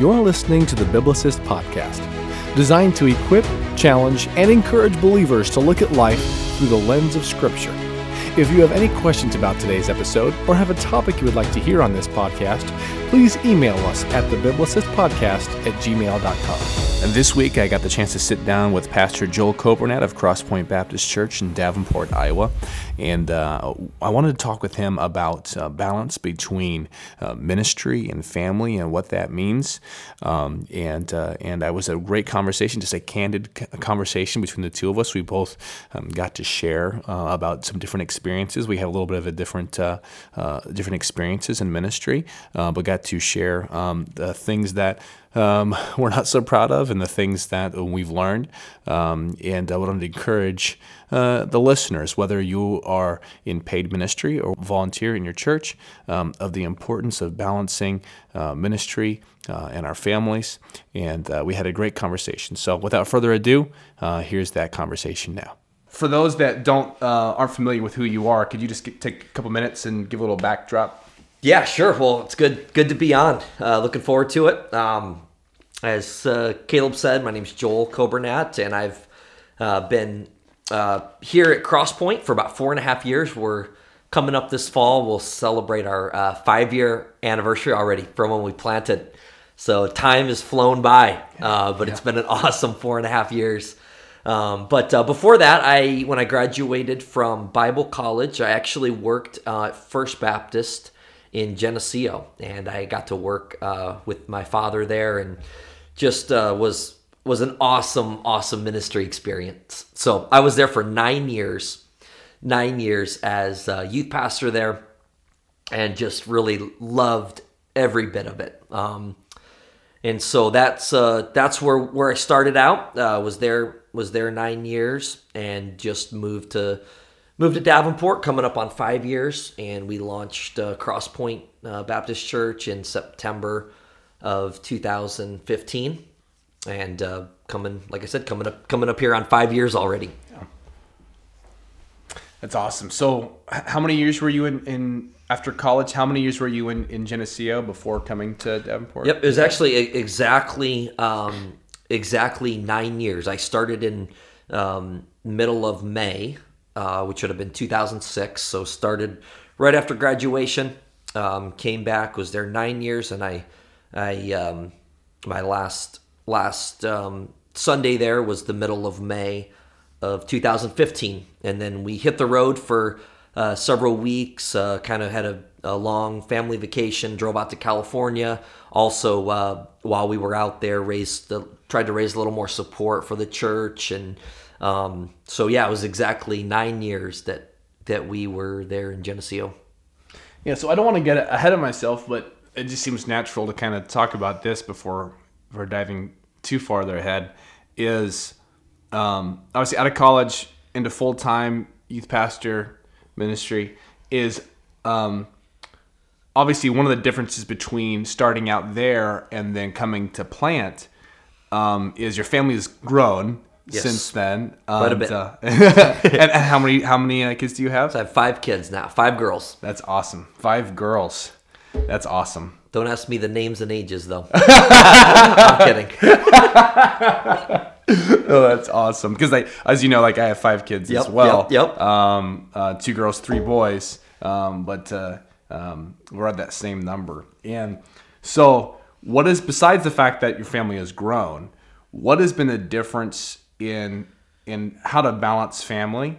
You're listening to the Biblicist Podcast, designed to equip, challenge, and encourage believers to look at life through the lens of Scripture. If you have any questions about today's episode or have a topic you would like to hear on this podcast, please email us at thebiblicistpodcast at gmail.com. This week, I got the chance to sit down with Pastor Joel Kobernat of Crosspoint Baptist Church in Davenport, Iowa. And uh, I wanted to talk with him about uh, balance between uh, ministry and family and what that means. Um, and uh, and I was a great conversation, just a candid conversation between the two of us. We both um, got to share uh, about some different experiences. We have a little bit of a different uh, different experiences in ministry, but got to share um, the things that um, we're not so proud of and the things that we've learned. Um, and I want to encourage uh, the listeners, whether you are in paid ministry or volunteer in your church, um, of the importance of balancing uh, ministry uh, and our families. And uh, we had a great conversation. So without further ado, uh, here's that conversation now. For those that don't uh, aren't familiar with who you are, could you just get, take a couple minutes and give a little backdrop? Yeah, sure. Well, it's good good to be on. Uh, looking forward to it. Um, as uh, Caleb said, my name is Joel Kobernat, and I've uh, been uh, here at Crosspoint for about four and a half years. We're coming up this fall. We'll celebrate our uh, five year anniversary already from when we planted. So time has flown by, uh, but yeah. it's been an awesome four and a half years. Um, but uh, before that, I when I graduated from Bible college, I actually worked at First Baptist in Geneseo, and I got to work uh, with my father there, and just uh, was was an awesome, awesome ministry experience. So I was there for nine years, nine years as a youth pastor there, and just really loved every bit of it. Um, and so that's uh, that's where where I started out. Uh, was there was there nine years, and just moved to moved to Davenport, coming up on five years, and we launched uh, Crosspoint uh, Baptist Church in September of 2015, and uh, coming, like I said, coming up coming up here on five years already. Yeah. That's awesome. So, how many years were you in, in after college? How many years were you in, in Geneseo before coming to Davenport? Yep, it was actually exactly um, exactly nine years. I started in um, middle of May uh, which would have been 2006. So started right after graduation. Um, came back, was there nine years, and I, I um, my last last um, Sunday there was the middle of May of 2015, and then we hit the road for uh, several weeks. Uh, kind of had a, a, long family vacation. Drove out to California. Also, uh, while we were out there, raised the, tried to raise a little more support for the church and um, so yeah, it was exactly nine years that that we were there in Geneseo. Yeah, so I don't want to get ahead of myself, but it just seems natural to kind of talk about this before we're diving too far ahead. Is um, obviously out of college into full time youth pastor ministry is um, obviously one of the differences between starting out there and then coming to plant um, is your family has grown yes. since then. Quite a bit. Uh, and, and, how many how many uh, kids do you have? So I have five kids now. Five girls. That's awesome. Five girls. That's awesome. Don't ask me the names and ages though. I'm kidding. oh, that's awesome. Because like as you know, like I have five kids yep, as well. Yep. yep. Um, uh, two girls, three boys. Um, but uh, um, we're at that same number. And so, what is besides the fact that your family has grown? What has been the difference in in how to balance family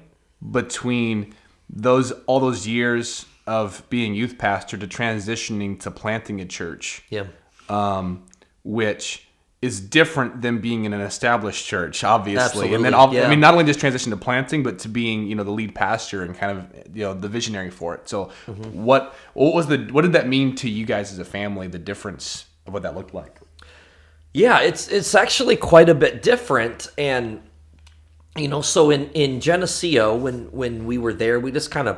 between those all those years of being youth pastor to transitioning to planting a church. Yeah. Um, which is different than being in an established church, obviously. Absolutely. And then, yeah. I mean, not only just transition to planting, but to being, you know, the lead pastor and kind of, you know, the visionary for it. So, mm-hmm. what what was the what did that mean to you guys as a family? The difference of what that looked like. Yeah, it's it's actually quite a bit different, and you know, so in in Geneseo, when when we were there, we just kind of,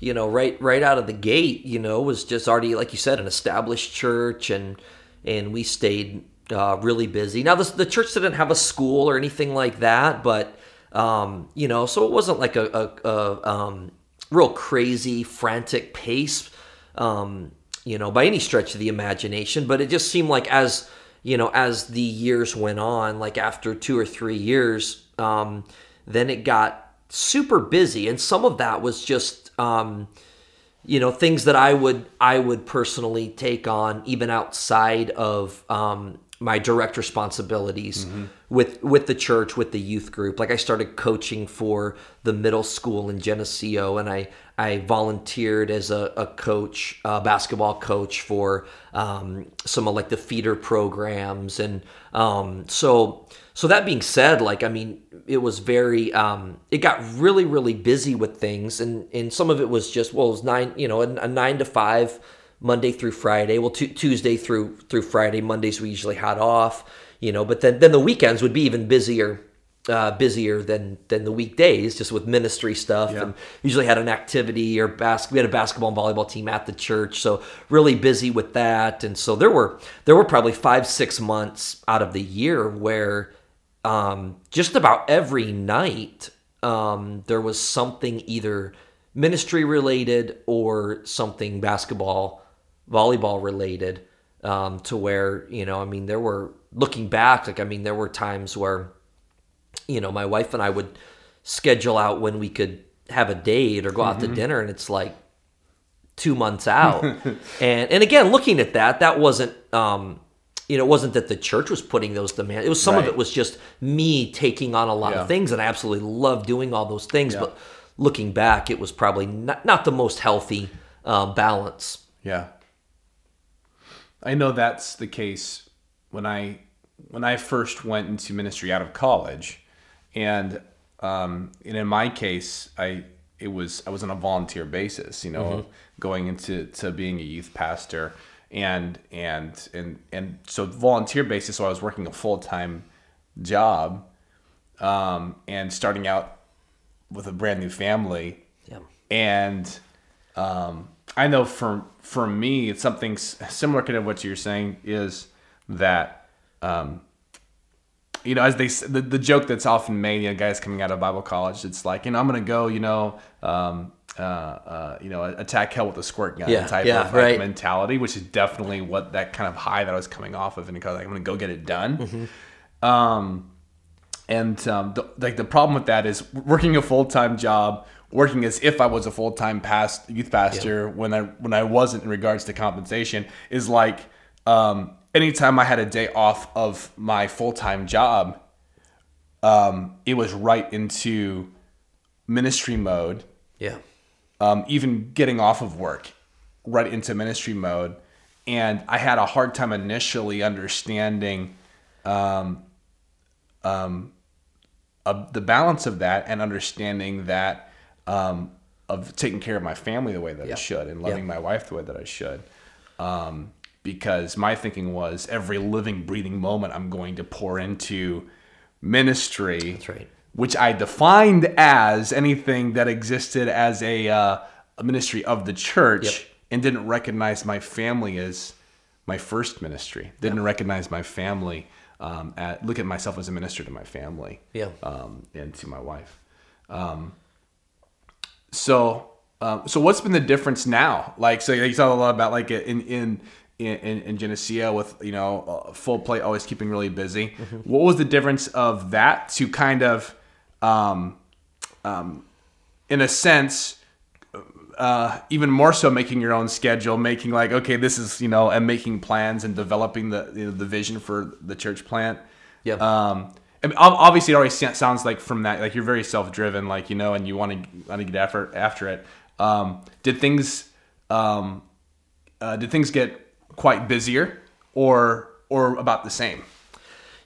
you know, right right out of the gate, you know, was just already like you said, an established church, and and we stayed uh, really busy. Now, the the church didn't have a school or anything like that, but um, you know, so it wasn't like a, a, a um, real crazy, frantic pace. Um, you know, by any stretch of the imagination, but it just seemed like as you know, as the years went on, like after two or three years, um, then it got super busy, and some of that was just um, you know things that I would I would personally take on even outside of um, my direct responsibilities mm-hmm. with with the church with the youth group. Like i started coaching for the middle school in geneseo and i i volunteered as a, a coach a basketball coach for um, some of like the feeder programs. And um, so so that being said like i mean it was very um, it got really really busy with things. And and some of it was just well it was nine you know a, a nine to five Monday through Friday. Well, t- Tuesday through through Friday. Mondays we usually had off, you know. But then then the weekends would be even busier, uh, busier than than the weekdays, just with ministry stuff. Yeah. And usually had an activity or bas- We had a basketball and volleyball team at the church, so really busy with that. And so there were there were probably five six months out of the year where um, just about every night um, there was something either ministry related or something basketball volleyball related um, to where you know i mean there were looking back like i mean there were times where you know my wife and i would schedule out when we could have a date or go out mm-hmm. to dinner and it's like two months out and and again looking at that that wasn't um you know it wasn't that the church was putting those demands it was some right. of it was just me taking on a lot yeah. of things and i absolutely love doing all those things yeah. but looking back it was probably not, not the most healthy uh, balance yeah I know that's the case when I when I first went into ministry out of college, and um, and in my case, I it was I was on a volunteer basis, you know, mm-hmm. going into to being a youth pastor, and and and and so volunteer basis. So I was working a full time job, um, and starting out with a brand new family, yeah. and um, I know for for me, it's something similar to what you're saying is that, um, you know, as they the, the joke that's often made, you know, guys coming out of Bible college, it's like, you know, I'm gonna go, you know, um, uh, uh, you know, attack hell with a squirt gun yeah, type yeah, of like, right. mentality, which is definitely what that kind of high that I was coming off of, and because like, I'm gonna go get it done. Mm-hmm. Um, and um, the, like the problem with that is working a full time job working as if I was a full time past youth pastor yeah. when I when I wasn't in regards to compensation is like um, anytime I had a day off of my full time job, um, it was right into ministry mode. Yeah. Um, even getting off of work, right into ministry mode, and I had a hard time initially understanding um, um, uh, the balance of that and understanding that um, of taking care of my family the way that I should and loving my wife the way that I should. Um, because my thinking was every living, breathing moment I'm going to pour into ministry. That's right. Which I defined as anything that existed as a, uh, a ministry of the church yep. and didn't recognize my family as my first ministry. Didn't recognize my family. Um, at, look at myself as a minister to my family yeah. um, and to my wife. Um, so, um, so what's been the difference now? Like, so you talk a lot about like in in in, in Geneseo with you know full plate, always keeping really busy. Mm-hmm. What was the difference of that to kind of, um, um, in a sense, uh, even more so making your own schedule, making like okay, this is you know, and making plans and developing the you know, the vision for the church plant. Yeah. Um, I mean, obviously, it always sounds like from that, like you're very self-driven, like you know, and you want to want to get after after it. Um, did things um, uh, did things get quite busier, or or about the same?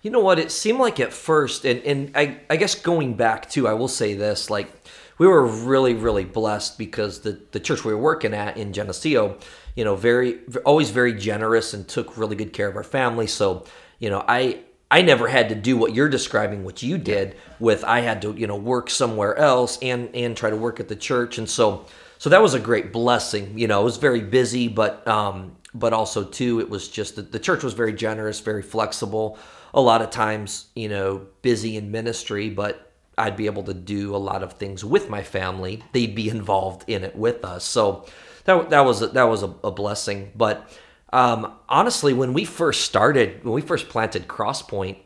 You know what? It seemed like at first, and and I I guess going back to, I will say this, like we were really really blessed because the the church we were working at in Geneseo, you know, very always very generous and took really good care of our family. So you know, I I never had to do what you're describing, what you did with I had to, you know, work somewhere else and and try to work at the church. And so so that was a great blessing. You know, it was very busy, but um but also too it was just that the church was very generous, very flexible. A lot of times, you know, busy in ministry, but I'd be able to do a lot of things with my family. They'd be involved in it with us. So that that was a, that was a, a blessing. But um, honestly, when we first started, when we first planted Crosspoint,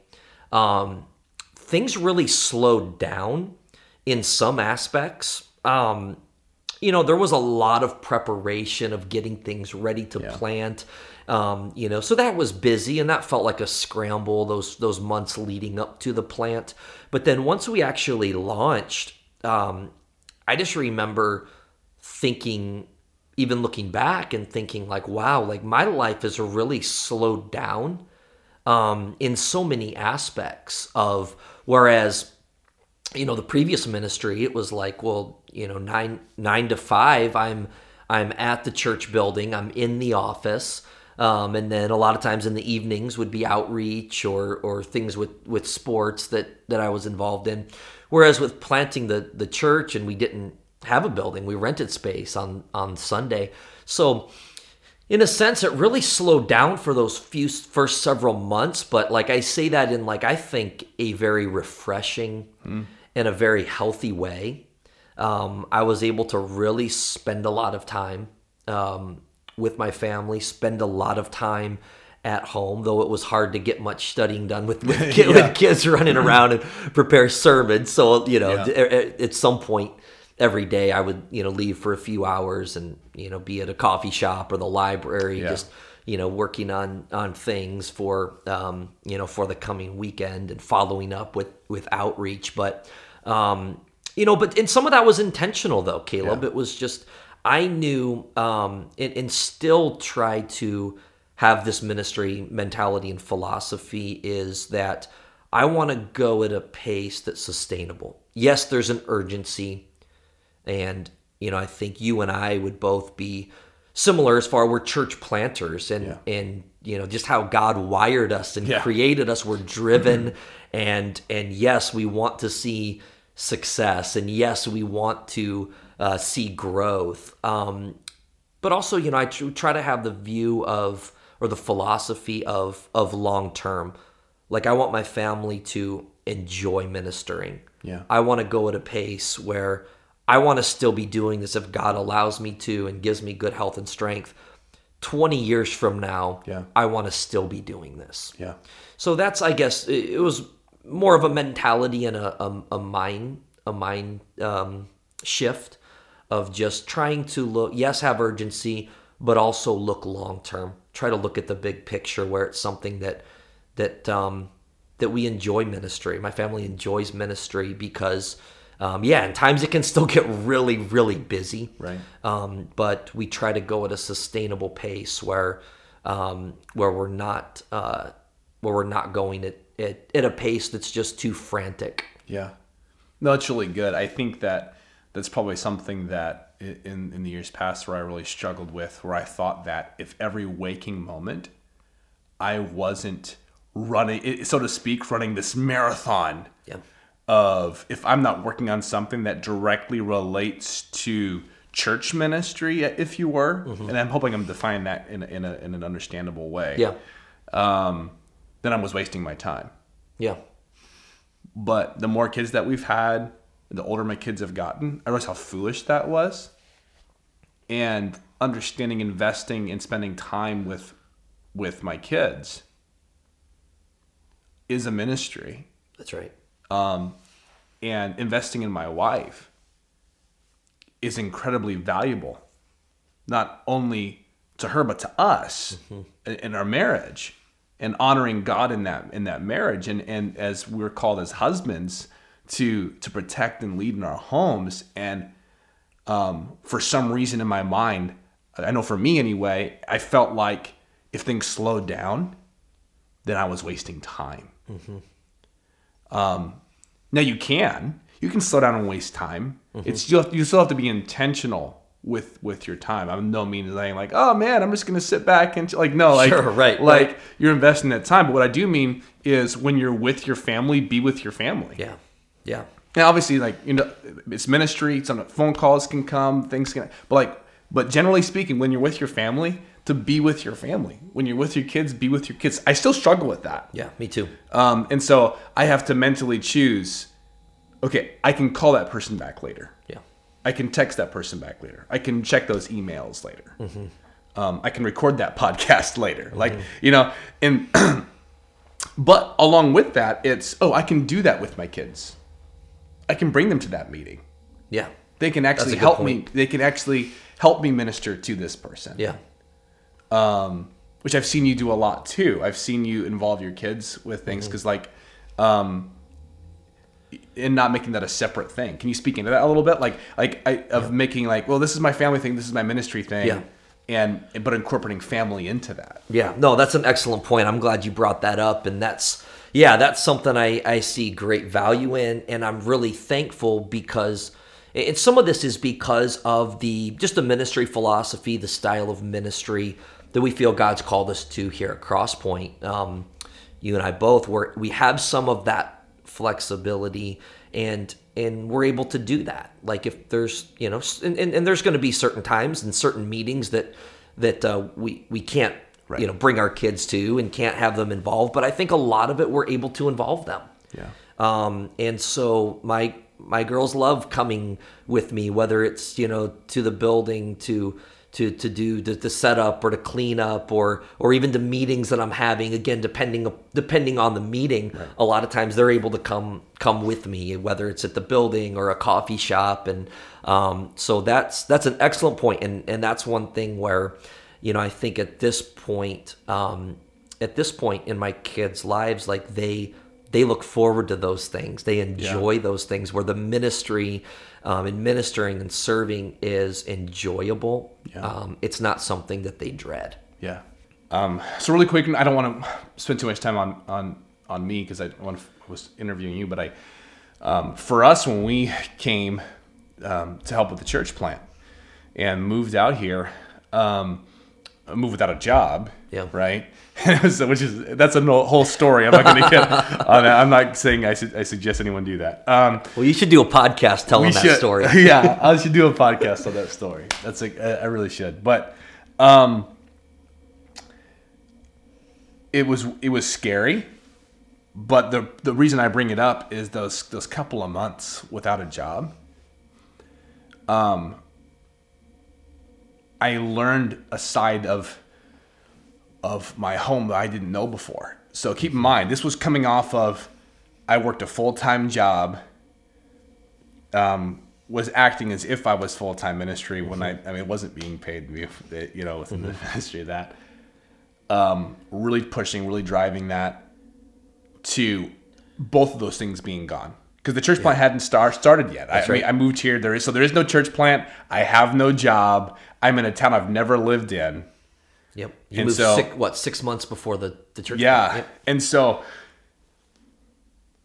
um, things really slowed down in some aspects. Um, you know, there was a lot of preparation of getting things ready to plant. Um, you know, so that was busy and that felt like a scramble those those months leading up to the plant. But then once we actually launched, um, I just remember thinking, even looking back and thinking, like, wow, like my life has really slowed down um, in so many aspects of whereas you know the previous ministry it was like well you know nine nine to five i'm i'm at the church building i'm in the office um, and then a lot of times in the evenings would be outreach or or things with with sports that that i was involved in. Whereas with planting the the church and we didn't have a building we rented space on on sunday so in a sense, it really slowed down for those few first several months. But like I say that in like I think a very refreshing and a very healthy way. Um, I was able to really spend a lot of time um, with my family, spend a lot of time at home, though it was hard to get much studying done with with, Yeah. with kids running around and prepare sermons. So you know, Yeah. at, at some point every day I would you know leave for a few hours and you know be at a coffee shop or the library Yeah. just you know working on on things for um, you know for the coming weekend and following up with with outreach but um, you know but and some of that was intentional though Caleb Yeah. it was just I knew um, and, and still try to have this ministry mentality and philosophy is that I want to go at a pace that's sustainable. Yes, there's an urgency, and you know I think you and I would both be similar as far we're church planters and Yeah. and you know just how God wired us and Yeah. created us. We're driven, and and yes, we want to see success, and yes, we want to uh, see growth. Um, but also, you know, I tr- try to have the view of or the philosophy of of long term. Like I want my family to enjoy ministering. Yeah. I want to go at a pace where I want to still be doing this if God allows me to and gives me good health and strength. 20 years from now, Yeah. I want to still be doing this. Yeah. So that's, I guess, it was more of a mentality and a, a, a mind a mind um, shift of just trying to look, yes, have urgency, but also look long term. Try to look at the big picture where it's something that that um, that we enjoy ministry. My family enjoys ministry because, um, yeah, in times it can still get really, really busy Right. um, but we try to go at a sustainable pace where um, where we're not uh, where we're not going at, at at a pace that's just too frantic. Yeah. No, it's really good. I think that that's probably something that in, in the years past where I really struggled with, where I thought that if every waking moment I wasn't running, so to speak, running this marathon Yeah, of if I'm not working on something that directly relates to church ministry, if you were, and I'm hoping I'm defining that in, in, a, in an understandable way, yeah, um, then I was wasting my time. yeah, But the more kids that we've had, the older my kids have gotten, I realized how foolish that was. And understanding investing and spending time with with my kids is a ministry. that's right. And investing in my wife is incredibly valuable. Not only to her but to us in- in our marriage and honoring God in that in that marriage. And and as we're called as husbands to to protect and lead in our homes. And um, for some reason in my mind I know for me anyway I felt like if things slowed down then I was wasting time. Um, now you can. You can slow down and waste time. Mm-hmm. It's you, have, you still have to be intentional with with your time. I'm no means saying like oh man i'm just gonna sit back and like no like Sure, right, like right. you're investing that time. But what i do mean is when you're with your family be with your family. Yeah, yeah, and obviously like you know it's ministry some phone calls can come things can but like but generally speaking when you're with your family to be with your family when you're with your kids be with your kids i still struggle with that yeah. Me too. um, and so I have to mentally choose, okay, I can call that person back later. Yeah, I can text that person back later. I can check those emails later. Um, I can record that podcast later. Like you know, and but along with that, it's oh, I can do that with my kids. I can bring them to that meeting. Yeah. They can actually help point. me. They can actually help me minister to this person. Yeah. Um, which I've seen you do a lot too. I've seen you involve your kids with things Mm-hmm. because, like, um, and not making that a separate thing. Can you speak into that a little bit? Like, like I, of making like, well, this is my family thing. This is my ministry thing. Yeah. And but incorporating family into that. Yeah, no, that's an excellent point. I'm glad you brought that up, and that's yeah, that's something I I see great value in, and I'm really thankful because, and some of this is because of the just the ministry philosophy, the style of ministry that we feel God's called us to here at Crosspoint. Um, you and I both were we have some of that flexibility and and we're able to do that like if there's you know and, and, and there's going to be certain times and certain meetings that that uh, we we can't you know bring our kids to and can't have them involved but i think a lot of it we're able to involve them Yeah. um, and so my my girls love coming with me, whether it's you know to the building to to to do the, the setup or to clean up or or even the meetings that I'm having. Again, depending depending on the meeting, a lot of times they're able to come come with me, whether it's at the building or a coffee shop, and um, so that's that's an excellent point, and and that's one thing where you know I think at this point. Um, at this point in my kids' lives, like they they look forward to those things. They enjoy those things where the ministry um, and ministering and serving is enjoyable. Um, it's not something that they dread. Yeah. Um, so really quick, I don't want to spend too much time on on on me because I want was interviewing you, but I um, for us when we came um, to help with the church plant and moved out here, um, moved without a job. Yeah. Right. so, which is that's a whole story. I'm not going to get on that. I'm not saying I, su- I suggest anyone do that. Um, Well, you should do a podcast telling that should, story. yeah, I should do a podcast on that story. That's like I I really should. But um, it was it was scary. But the the reason I bring it up is those those couple of months without a job. Um, I learned a side of of my home that I didn't know before. So keep in mind, this was coming off of I worked a full time job um, was acting as if I was full time ministry when I, I mean, it wasn't being paid, you know, within the ministry of that. Um, really pushing, really driving that to both of those things being gone because the church plant hadn't star- started yet. I, I, mean. I moved here. There is so there is no church plant. I have no job. I'm in a town I've never lived in. Yep. You And moved so- six, what six months before the the church. Yeah. Yep. And so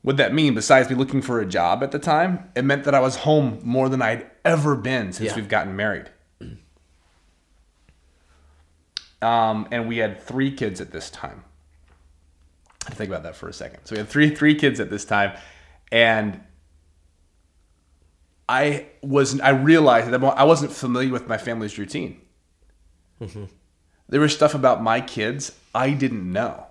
what that mean besides me looking for a job at the time, it meant that I was home more than I'd ever been since Yeah. we've gotten married. Um, and we had three kids at this time. I think about that for a second. So we had three three kids at this time, and I was I realized that I wasn't familiar with my family's routine. There was stuff about my kids I didn't know.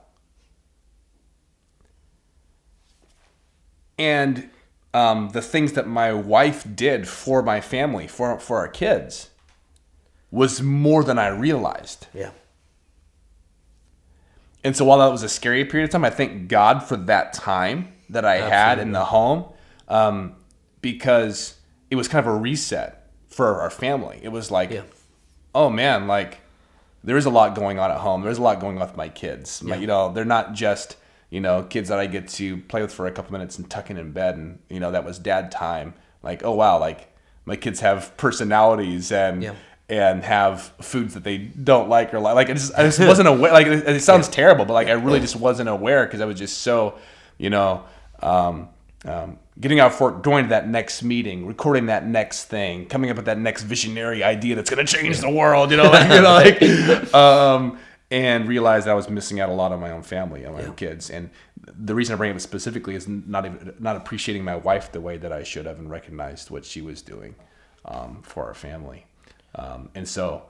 And um, the things that my wife did for my family, for, for our kids, was more than I realized. Yeah. And so while that was a scary period of time, I thank God for that time that I had in the home um, because it was kind of a reset for our family. It was like, Yeah. oh man, like there is a lot going on at home. There's a lot going on with my kids. My, you know, they're not just you know kids that I get to play with for a couple minutes and tuck in in bed, and you know that was dad time. Like oh wow, like my kids have personalities and. Yeah. And have foods that they don't like or like. Like I just, I just wasn't aware. Like it, it sounds terrible, but like I really just wasn't aware because I was just so, you know, um, um, getting out for going to that next meeting, recording that next thing, coming up with that next visionary idea that's going to change the world, you know, like, you know, like, um, and realized I was missing out a lot on my own family and my own kids. And the reason I bring it up specifically is not even not appreciating my wife the way that I should have and recognized what she was doing um, for our family. Um, and so,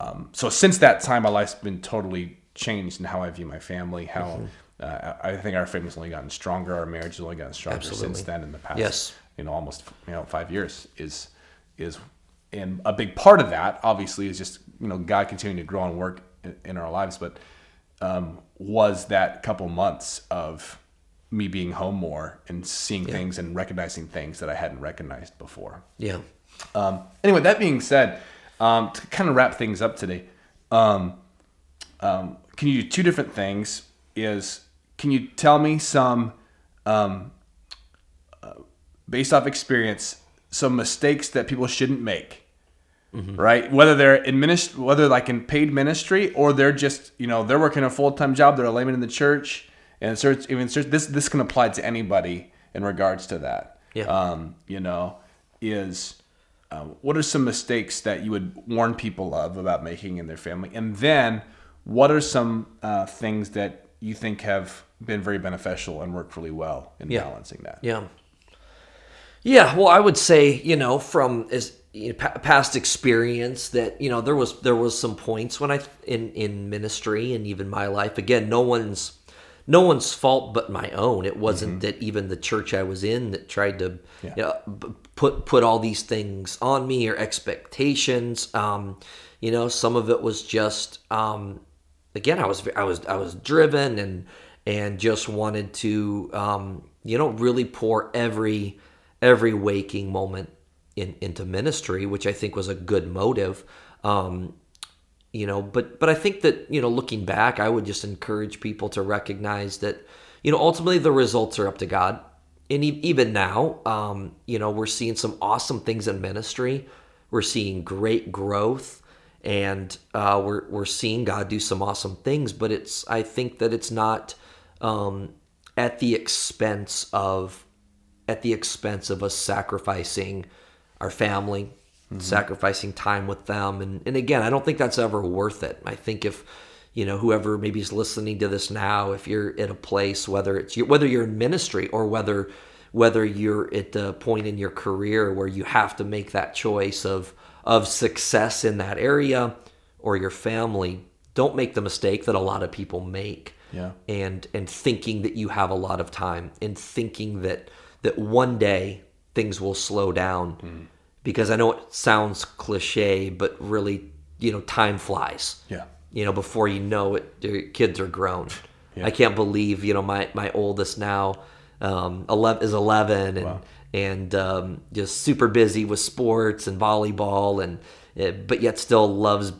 um, so since that time, my life's been totally changed in how I view my family. How uh, I think our family's only gotten stronger. Our marriage has only gotten stronger Absolutely. since then. In the past, Yes. you know, almost you know five years is is and a big part of that obviously is just you know God continuing to grow and work in, in our lives, but um, was that couple months of me being home more and seeing things and recognizing things that I hadn't recognized before. Yeah. Um, anyway, that being said, um, to kind of wrap things up today, um, um, can you do two different things? Is can you tell me some, um, uh, based off experience, some mistakes that people shouldn't make? Right, whether they're in ministry, whether like in paid ministry, or they're just you know they're working a full time job, they're a layman in the church, and search even search this this can apply to anybody in regards to that. Yeah. Um, you know, is um, what are some mistakes that you would warn people of about making in their family? And then what are some uh, things that you think have been very beneficial and worked really well in Yeah. balancing that? Yeah. Yeah, well, I would say you know from as you know, pa- past experience that you know there was there was some points when I in in ministry and even my life again no one's no one's fault but my own. It wasn't that even the church I was in that tried to Yeah. you know, put put all these things on me or expectations. Um, you know, some of it was just um, again I was I was I was driven and and just wanted to um, you know really pour every every waking moment in, into ministry, which I think was a good motive. Um, you know, but but I think that you know, looking back, I would just encourage people to recognize that you know ultimately the results are up to God, and e- even now, um, you know, we're seeing some awesome things in ministry. We're seeing great growth, and uh, we're we're seeing God do some awesome things. But it's I think that it's not um, at the expense of at the expense of us sacrificing our family, sacrificing time with them. And, and again, I don't think that's ever worth it. I think if, you know, whoever maybe is listening to this now, if you're at a place, whether it's your, whether you're in ministry or whether, whether you're at the point in your career where you have to make that choice of, of success in that area or your family, don't make the mistake that a lot of people make Yeah. and and thinking that you have a lot of time and thinking that that one day things will slow down. Because I know it sounds cliche but really you know time flies. Yeah. you know before you know it your kids are grown. I can't believe you know my my oldest now um 11 is 11 and and um, just super busy with sports and volleyball and uh, but yet still loves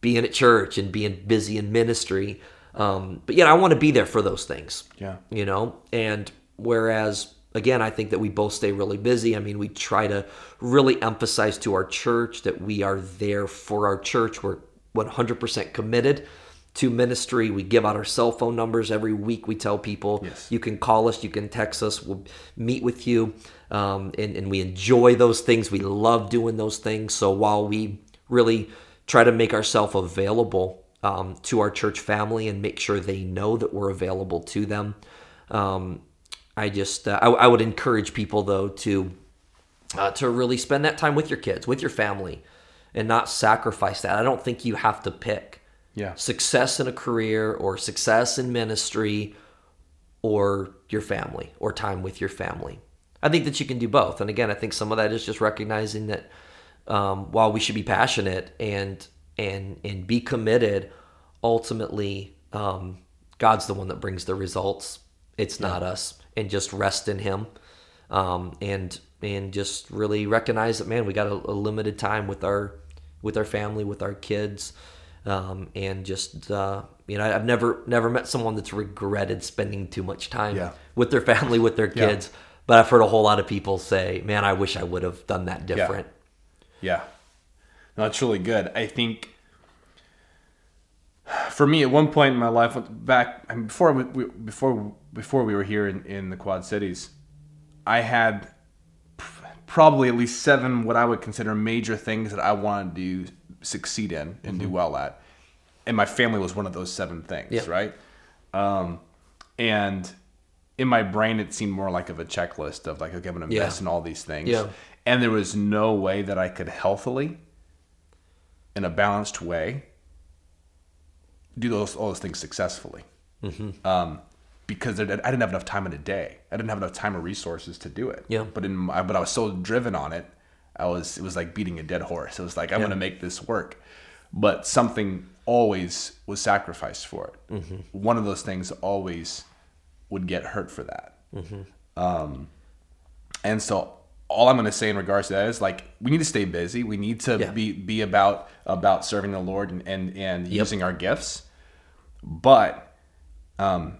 being at church and being busy in ministry. Um, but yet I want to be there for those things. Yeah. you know? And whereas again i think that we both stay really busy. I mean we try to really emphasize to our church that we are there for our church. We're 100% committed to ministry. We give out our cell phone numbers every week. We tell people Yes. you can call us you can text us we'll meet with you um, and, and we enjoy those things we love doing those things so while we really try to make ourselves available um, to our church family and make sure they know that we're available to them um, I just uh, I, I would encourage people though to uh, to really spend that time with your kids, with your family, and not sacrifice that. I don't think you have to pick Yeah. success in a career or success in ministry or your family or time with your family. I think that you can do both. And again, I think some of that is just recognizing that um, while we should be passionate and and and be committed, ultimately um, God's the one that brings the results. It's not us. And just rest in Him, um, and and just really recognize that man, we got a, a limited time with our with our family, with our kids, um, and just uh, you know, I've never never met someone that's regretted spending too much time Yeah. with their family, with their Yeah. But I've heard a whole lot of people say, "Man, I wish I would have done that different." Yeah. No, it's really good. I think for me, at one point in my life, back I mean, before we, before before we were here in, in the Quad Cities, I had probably at least seven what I would consider major things that I wanted to succeed in and do well at, and my family was one of those seven things, Yeah. right? Um, and in my brain, it seemed more like of a checklist of like, okay, I'm gonna Yeah. invest in all these things, Yeah. and there was no way that I could healthily, in a balanced way, do those all those things successfully. Mm-hmm. Um, because I didn't have enough time in a day. I didn't have enough time or resources to do it. Yeah. But in my, but I was so driven on it I was it was like beating a dead horse. It was like I'm going to make this work, but something always was sacrificed for it. One of those things always would get hurt for that. Um, and so all I'm going to say in regards to that is like we need to stay busy. We need to Yeah. be be about about serving the Lord and and, and using our gifts. But um,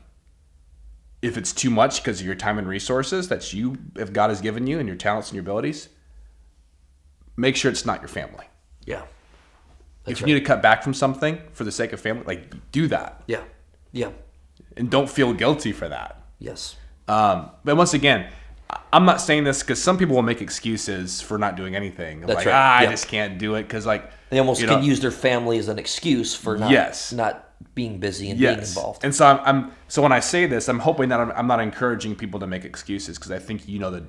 if it's too much because of your time and resources that you if God has given you and your talents and your abilities, make sure it's not your family. Yeah. if you need to cut back from something for the sake of family, like do that Yeah. Yeah. And don't feel guilty for that. Yes. Um, but once again, I'm not saying this because some people will make excuses for not doing anything. That's like, right. ah, I just can't do it because, like, They almost can know- use their family as an excuse for not Yes. not being busy and being involved. And so I'm, I'm so when I say this, I'm hoping that I'm, I'm not encouraging people to make excuses because I think you know the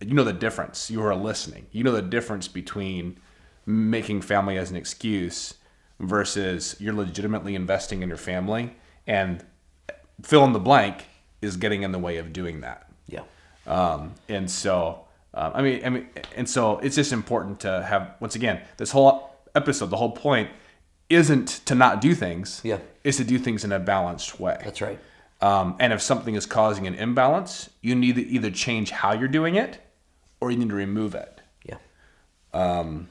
you know the difference. You are listening. You know the difference between making family as an excuse versus you're legitimately investing in your family and fill in the blank is getting in the way of doing that. yeah. Um, and so, um, I mean, I mean, and so it's just important to have, once again, this whole episode, the whole point isn't to not do things. Yeah. It's to do things in a balanced way. That's right. Um, and if something is causing an imbalance, you need to either change how you're doing it or you need to remove it. Yeah. Um,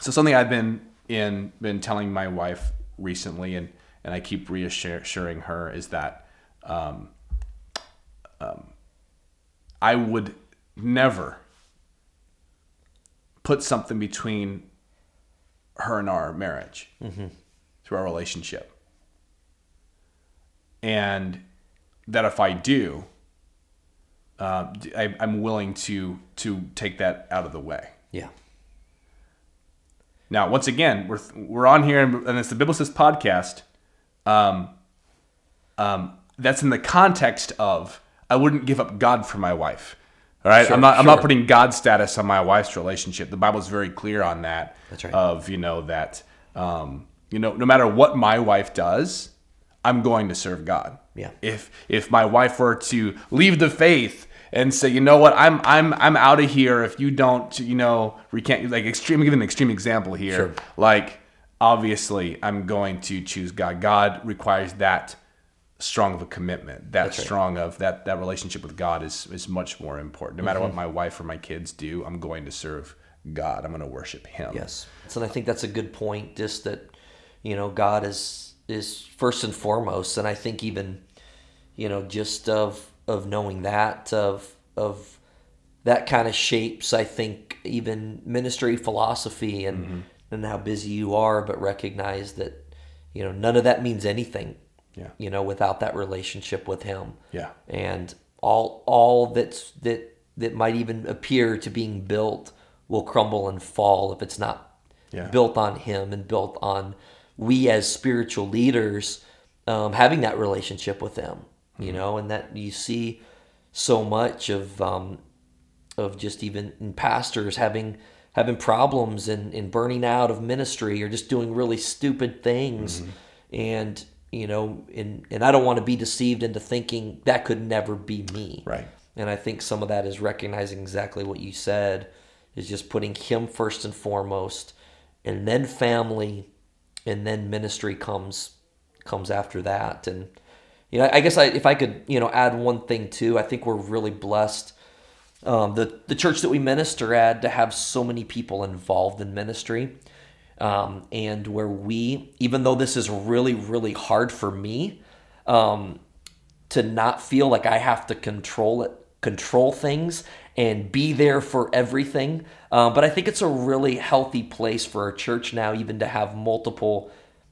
So something I've been in been telling my wife recently, and and I keep reassuring her is that um, um, I would never put something between her and our marriage through our relationship, and that if I do, uh, I, I'm willing to to take that out of the way. Yeah. Now, once again, we're we're on here, and it's the Biblicist podcast. Um, um, that's in the context of I wouldn't give up God for my wife. All right, Sure, I'm not I'm not putting God status on my wife's relationship. The Bible's very clear on that. That's right. Of you know that um, you know no matter what my wife does, I'm going to serve God. Yeah. If if my wife were to leave the faith and say, you know what, I'm I'm I'm out of here if you don't, you know, recant like extreme give an extreme example here. Sure. Like obviously I'm going to choose God. God requires that strong of a commitment. That right. strong of that that relationship with God is is much more important. No matter Mm-hmm. what my wife or my kids do, I'm going to serve God. I'm going to worship him. Yes. So I think that's a good point. Just that, you know, God is is first and foremost, and I think even, you know, just of of knowing that of of that kind of shapes. I think even ministry philosophy and and how busy you are, but recognize that, you know, none of that means anything. Yeah. You know, without that relationship with Him Yeah. and all all that's that that might even appear to being built will crumble and fall if it's not Yeah. built on him and built on we as spiritual leaders um, having that relationship with him you know and that you see so much of um, of just even in pastors having having problems and, and burning out of ministry or just doing really stupid things. Mm-hmm. And you know and and I don't want to be deceived into thinking that could never be me. Right. and I think some of that is recognizing exactly what you said is just putting him first and foremost and then family and then ministry comes comes after that. And you know I guess I, if I could you know add one thing too I think we're really blessed um, the the church that we minister at to have so many people involved in ministry um, and where we even though this is really really hard for me um, to not feel like I have to control it, control things, and be there for everything. Um, but I think it's a really healthy place for our church now, even to have multiple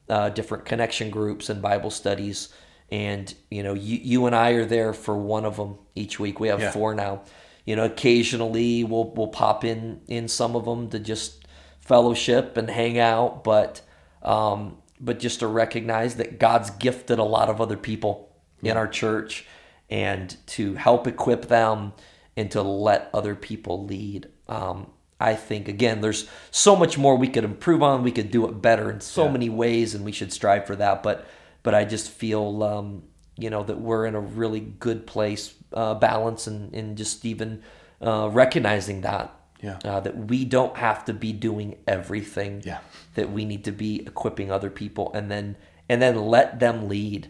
uh, different connection groups and Bible studies. And you know, you, you and I are there for one of them each week. We have Yeah. four now. You know, occasionally we'll we'll pop in in some of them to just fellowship and hang out, but um, but just to recognize that God's gifted a lot of other people in our church and to help equip them and to let other people lead. Um, I think again, there's so much more we could improve on. We could do it better in so many ways, and we should strive for that. But but I just feel um, you know that we're in a really good place, uh, balance, and and just even uh, recognizing that Yeah. Uh, that we don't have to be doing everything. Yeah. That we need to be equipping other people and then and then let them lead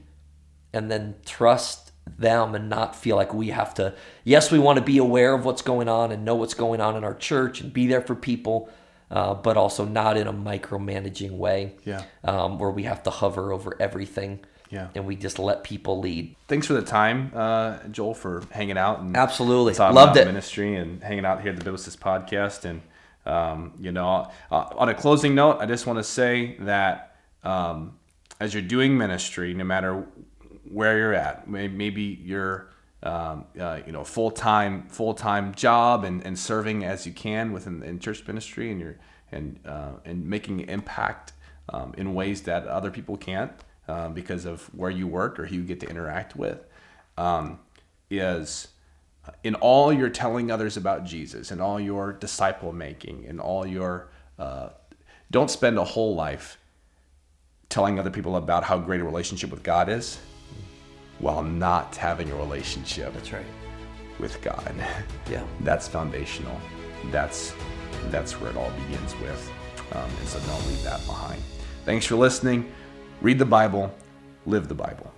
and then trust them and not feel like we have to yes we want to be aware of what's going on and know what's going on in our church and be there for people uh, but also not in a micromanaging way Yeah. um, where we have to hover over everything Yeah. and we just let people lead Thanks for the time, uh, Joel, for hanging out and Absolutely. Loved it. ministry and hanging out here at the Biblicist podcast. And um, you know, uh, on a closing note, I just want to say that um, as you're doing ministry, no matter where you're at, maybe you're um, uh, you know full time full time job and, and serving as you can within in church ministry and you're and uh, and making impact um, in ways that other people can't uh, because of where you work or who you get to interact with um, is in all you're telling others about Jesus and all your disciple making and all your uh, don't spend a whole life telling other people about how great a relationship with God is while not having a relationship That's right. with God. Yeah. That's foundational. That's that's where it all begins with. Um, and so don't leave that behind. Thanks for listening. Read the Bible, live the Bible.